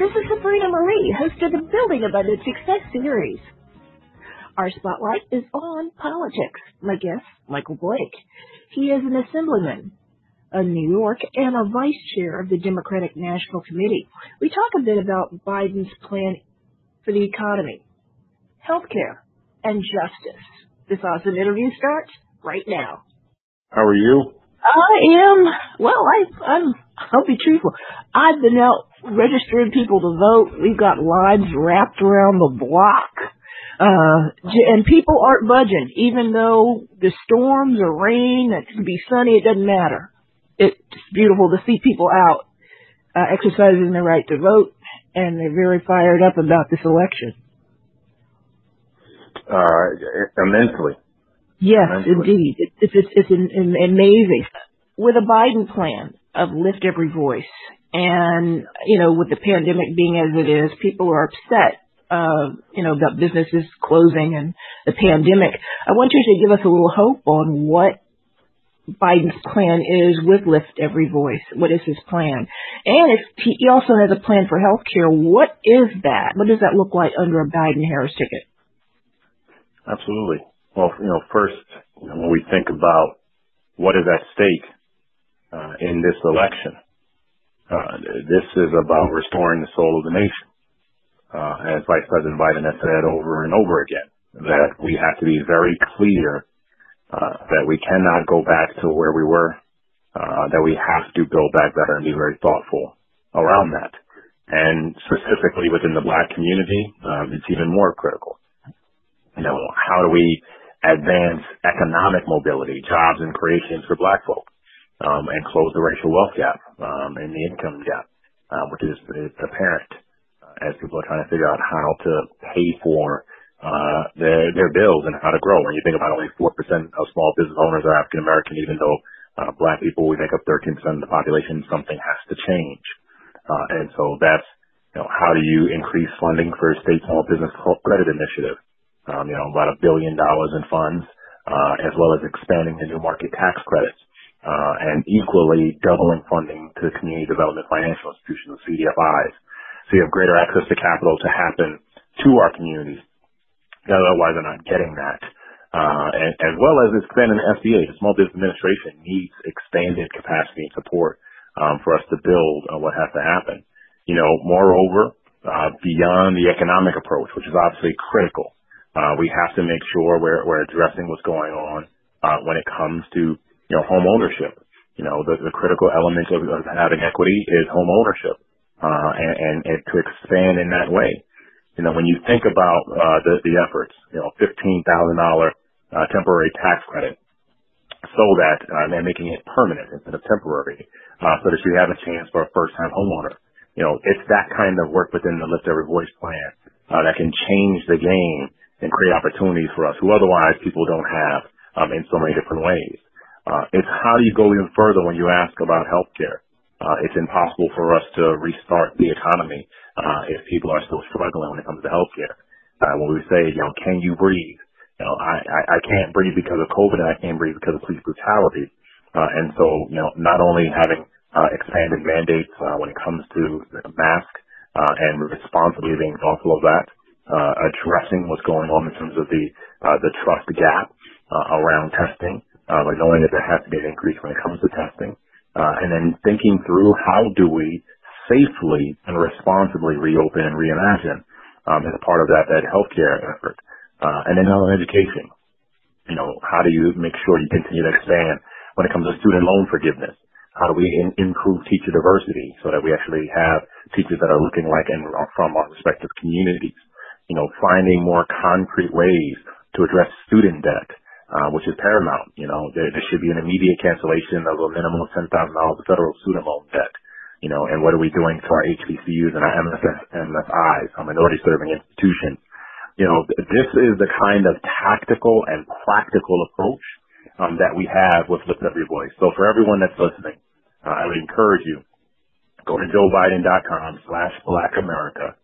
This is Sabrina Marie, host of the Building Abundant Success series. Our spotlight is on politics. My guest, Michael Blake. He is an assemblyman, a New York, and a vice chair of the Democratic National Committee. We talk a bit about Biden's plan for the economy, healthcare, and justice. This awesome interview starts right now. How are you? I am, well, I, I'm, I'll be truthful. I've been out registering people to vote. We've got lines wrapped around the block. Uh, and people aren't budging, even though the storms or rain, it could be sunny, it doesn't matter. It's beautiful to see people out, uh, exercising their right to vote, and they're very fired up about this election. Uh, immensely. Yes, indeed. It's, it's, it's amazing. With a Biden plan of lift every voice, and, you know, with the pandemic being as it is, people are upset, uh, you know, about businesses closing and the pandemic. I want you to give us a little hope on what Biden's plan is with Lift Every Voice. What is his plan? And if he also has a plan for health care, what is that? What does that look like under a Biden-Harris ticket? Absolutely. Well, you know, first, you know, when we think about what is at stake uh, in this election, uh, this is about restoring the soul of the nation. Uh, as Vice President Biden has said over and over again, that we have to be very clear uh, that we cannot go back to where we were, uh, that we have to build back better and be very thoughtful around that. And specifically within the black community, um, it's even more critical. You know, how do we advance economic mobility, jobs and creations for black folk? um, and close the racial wealth gap um, and the income gap, uh, which is, apparent uh, as people are trying to figure out how to pay for uh, their their bills and how to grow. When you think about only four percent of small business owners are African American, even though uh, black people we make up 13 percent of the population, something has to change. Uh, and so that's you know how do you increase funding for state small business credit initiative? Um, you know about a billion dollars in funds, uh, as well as expanding the new market tax credits uh, and equally doubling funding to community development financial institutions, CDFIs. So you have greater access to capital to happen to our communities. Otherwise, they're not getting that. Uh, and, as well as expanding the SBA, the Small Business Administration needs expanded capacity and support um, for us to build uh, what has to happen. You know, moreover, uh, beyond the economic approach, which is obviously critical, uh, we have to make sure we're, we're addressing what's going on uh, when it comes to you know, home ownership. You know, the, the critical element of, of having equity is home ownership, uh, and, and, and to expand in that way. You know, when you think about, uh, the, the efforts, you know, $15,000, uh, temporary tax credit, so that, uh, they're making it permanent instead of temporary, uh, so that you have a chance for a first time homeowner. You know, it's that kind of work within the Lift Every Voice plan, uh, that can change the game and create opportunities for us who otherwise people don't have, um, in so many different ways. Uh, it's how do you go even further when you ask about healthcare. Uh, it's impossible for us to restart the economy uh, if people are still struggling when it comes to healthcare. Uh, when we say, you know, can you breathe? You know, I, I, I can't breathe because of COVID and I can't breathe because of police brutality. Uh, and so, you know, not only having uh, expanded mandates uh, when it comes to mask uh, and responsibly being thoughtful of that, addressing what's going on in terms of the uh, the trust gap uh, around testing, uh, by knowing that there has to be an increase when it comes to testing, uh, and then thinking through how do we safely and responsibly reopen and reimagine um, as part of that that healthcare effort, uh, and then on education. You know, how do you make sure you continue to expand when it comes to student loan forgiveness? How do we improve teacher diversity so that we actually have teachers that are looking like and from our respective communities? You know, finding more concrete ways to address student debt uh, which is paramount. You know, there, there should be an immediate cancellation of a minimum of $10,000 of federal student loan debt. You know, and what are we doing to our HBCUs and our MSIs, our minority serving institutions? You know, this is the kind of tactical and practical approach um, that we have with Lift Every Voice. So for everyone that's listening, uh, I would encourage you, go to joebiden.com slash black America,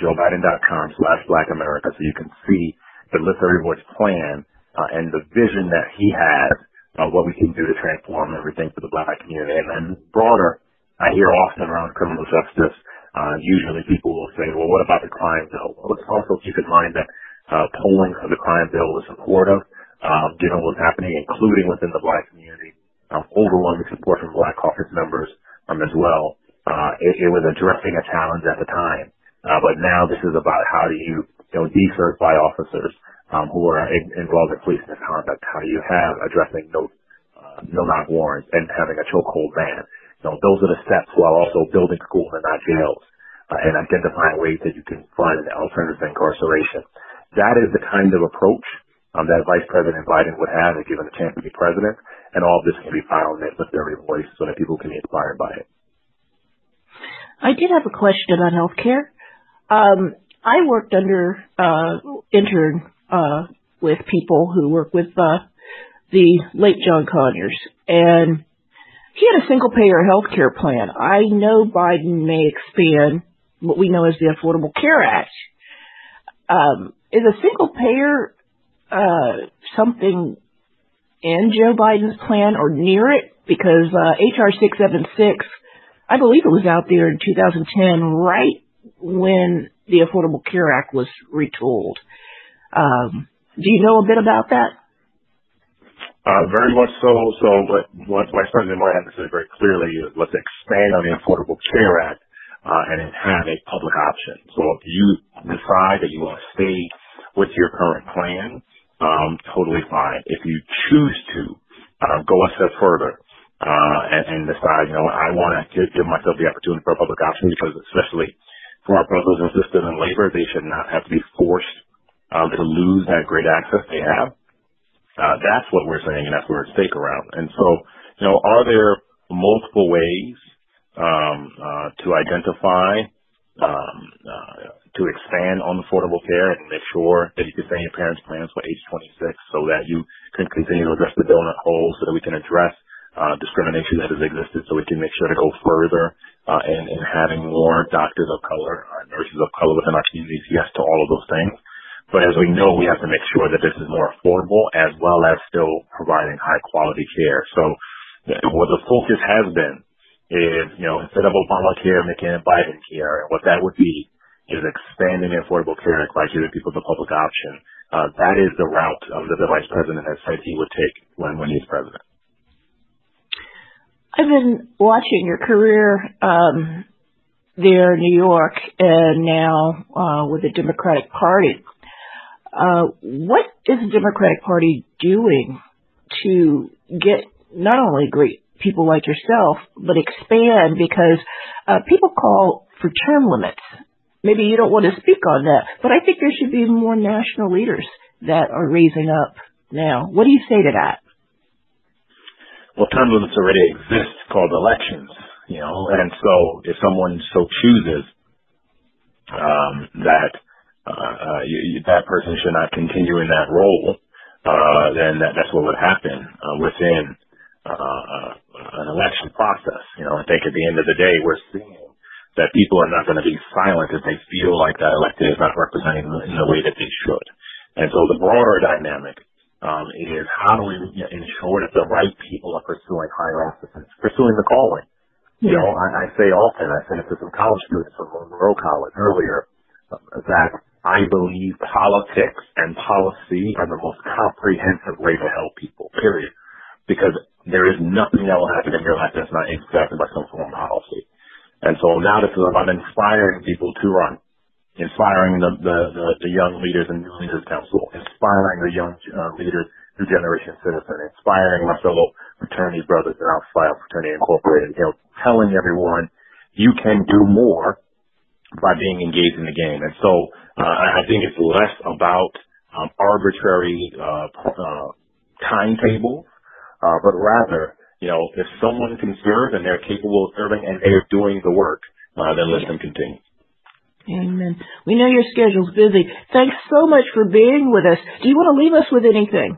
joebiden.com slash black America so you can see the Every Voice plan uh, and the vision that he has of what we can do to transform everything for the black community. And then broader, I hear often around criminal justice uh, usually people will say, well, what about the crime bill? Well, let's also keep in mind that uh, polling for the crime bill was supportive, um, given what's happening, including within the black community. Um, overwhelming support from black caucus members um, as well. Uh, it, it was addressing a challenge at the time. Uh, but now this is about how do you, you know, decertify officers um, who are in, involved in police misconduct. How do you have addressing no, uh, no knock warrants and having a chokehold ban? You know, those are the steps while also building schools and not jails uh, and identifying ways that you can fund alternatives to incarceration. That is the kind of approach um, that Vice President Biden would have if given a chance to be president. And all of this can be found in the very voice so that people can be inspired by it. I did have a question on healthcare. Um, I worked under uh, intern uh, with people who work with uh, the late John Conyers, and he had a single payer health care plan. I know Biden may expand what we know as the Affordable Care Act. Um, is a single payer uh, something in Joe Biden's plan or near it? Because uh, HR 676, I believe it was out there in 2010, right when the Affordable Care Act was retooled. Um, do you know a bit about that? Uh, very much so. So what, what Vice President Moore said very clearly is let's expand on the Affordable Care Act uh, and have a public option. So if you decide that you want to stay with your current plan, um, totally fine. If you choose to uh, go a step further uh, and, and decide, you know, I want to give, give myself the opportunity for a public option because especially for our brothers and sisters in labor, they should not have to be forced um, to lose that great access they have. Uh, that's what we're saying, and that's where it's stake around. And so, you know, are there multiple ways um, uh, to identify, um, uh, to expand on affordable care and make sure that you can stay in your parents' plans for age 26 so that you can continue to address the donut hole so that we can address uh, discrimination that has existed so we can make sure to go further uh, in, in having more doctors of color, uh, nurses of color within our communities. Yes to all of those things. But as we know, we have to make sure that this is more affordable as well as still providing high quality care. So what the focus has been is, you know, instead of Obamacare, making it Biden care, and what that would be is expanding Affordable Care Act by giving people the public option. Uh, that is the route um, that the vice president has said he would take when, when he's president. I've been watching your career um, there in New York and now uh, with the Democratic Party. Uh, what is the Democratic Party doing to get not only great people like yourself, but expand because uh, people call for term limits. Maybe you don't want to speak on that, but I think there should be more national leaders that are raising up now. What do you say to that? Well, term limits already exist called elections, you know, and so if someone so chooses um, that uh, uh, you, you, that person should not continue in that role, uh, then that, that's what would happen uh, within uh, uh, an election process. You know, I think at the end of the day, we're seeing that people are not going to be silent if they feel like that elected is not representing them in the way that they should. And so the broader dynamic um, is how do we ensure that the right people are pursuing higher offices, pursuing the calling. You know, I, I say often, I said it to some college students from Monroe College earlier, uh, that I believe politics and policy are the most comprehensive way to help people, period. Because there is nothing that will happen in your life that's not impacted by some form of policy. And so now this is about inspiring people to run, inspiring the, the, the, the young leaders in New Leaders Council, inspiring the young uh, leaders through Generation Citizen, inspiring my fellow fraternity brothers in Alpha Phi Fraternity Incorporated, you know, telling everyone you can do more by being engaged in the game. And so uh, I think it's less about um, arbitrary uh, uh, timetables, uh, but rather, you know, if someone can serve and they're capable of serving and they're doing the work, uh, then let them continue. Amen. We know your schedule's busy. Thanks so much for being with us. Do you want to leave us with anything?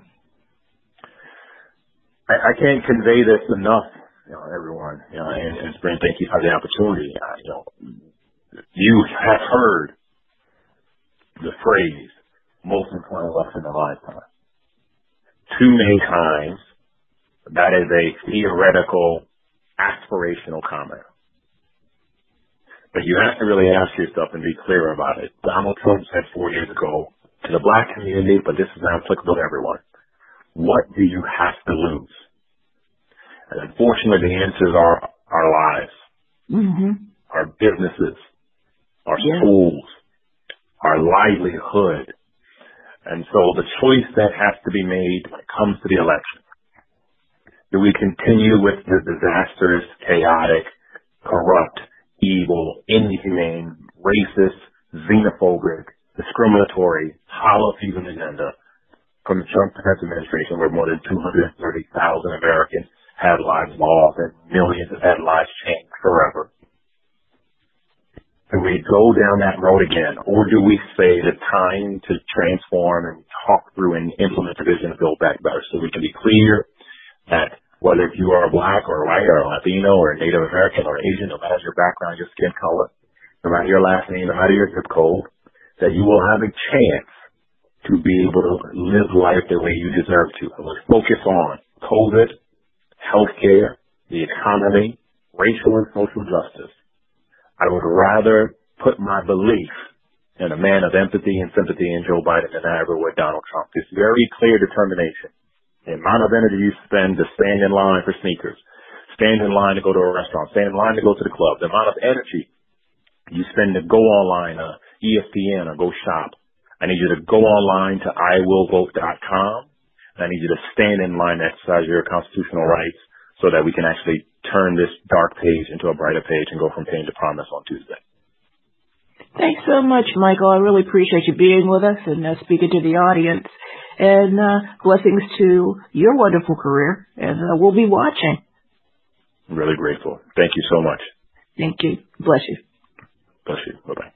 I, I can't convey this enough, you know, everyone. You know, and, and Sabrina, thank you for the opportunity. Uh, you know, you have heard the phrase most important lesson in a lifetime. Too many times, that is a theoretical, aspirational comment. But you have to really ask yourself and be clear about it. Donald Trump said four years ago to the black community, but this is not applicable to everyone. What do you have to lose? And unfortunately, the answers are our lives, mm-hmm. our businesses, our yeah. schools, our livelihood. And so the choice that has to be made when it comes to the election. Do we continue with the disastrous, chaotic, corrupt, evil, inhumane, racist, xenophobic, discriminatory, hollow season agenda from the Trump administration where more than 230,000 Americans had lives lost and millions have had lives changed forever. Do we go down that road again, or do we say the time to transform and talk through and implement the vision of Build Back Better so we can be clear that whether you are black or white or Latino or Native American or Asian, no matter your background, your skin color, no matter your last name, no matter your zip code, that you will have a chance to be able to live life the way you deserve to. Focus on COVID, healthcare, the economy, racial and social justice. I would rather put my belief in a man of empathy and sympathy in Joe Biden than I ever would Donald Trump. This very clear determination the amount of energy you spend to stand in line for sneakers, stand in line to go to a restaurant, stand in line to go to the club, the amount of energy you spend to go online, uh, ESPN or go shop. I need you to go online to iwillvote.com. And I need you to stand in line, exercise your constitutional rights so that we can actually turn this dark page into a brighter page and go from pain to promise on Tuesday. Thanks so much, Michael. I really appreciate you being with us and uh, speaking to the audience and uh, blessings to your wonderful career. And uh, we'll be watching. I'm really grateful. Thank you so much. Thank you. Bless you. Bless you. Bye bye.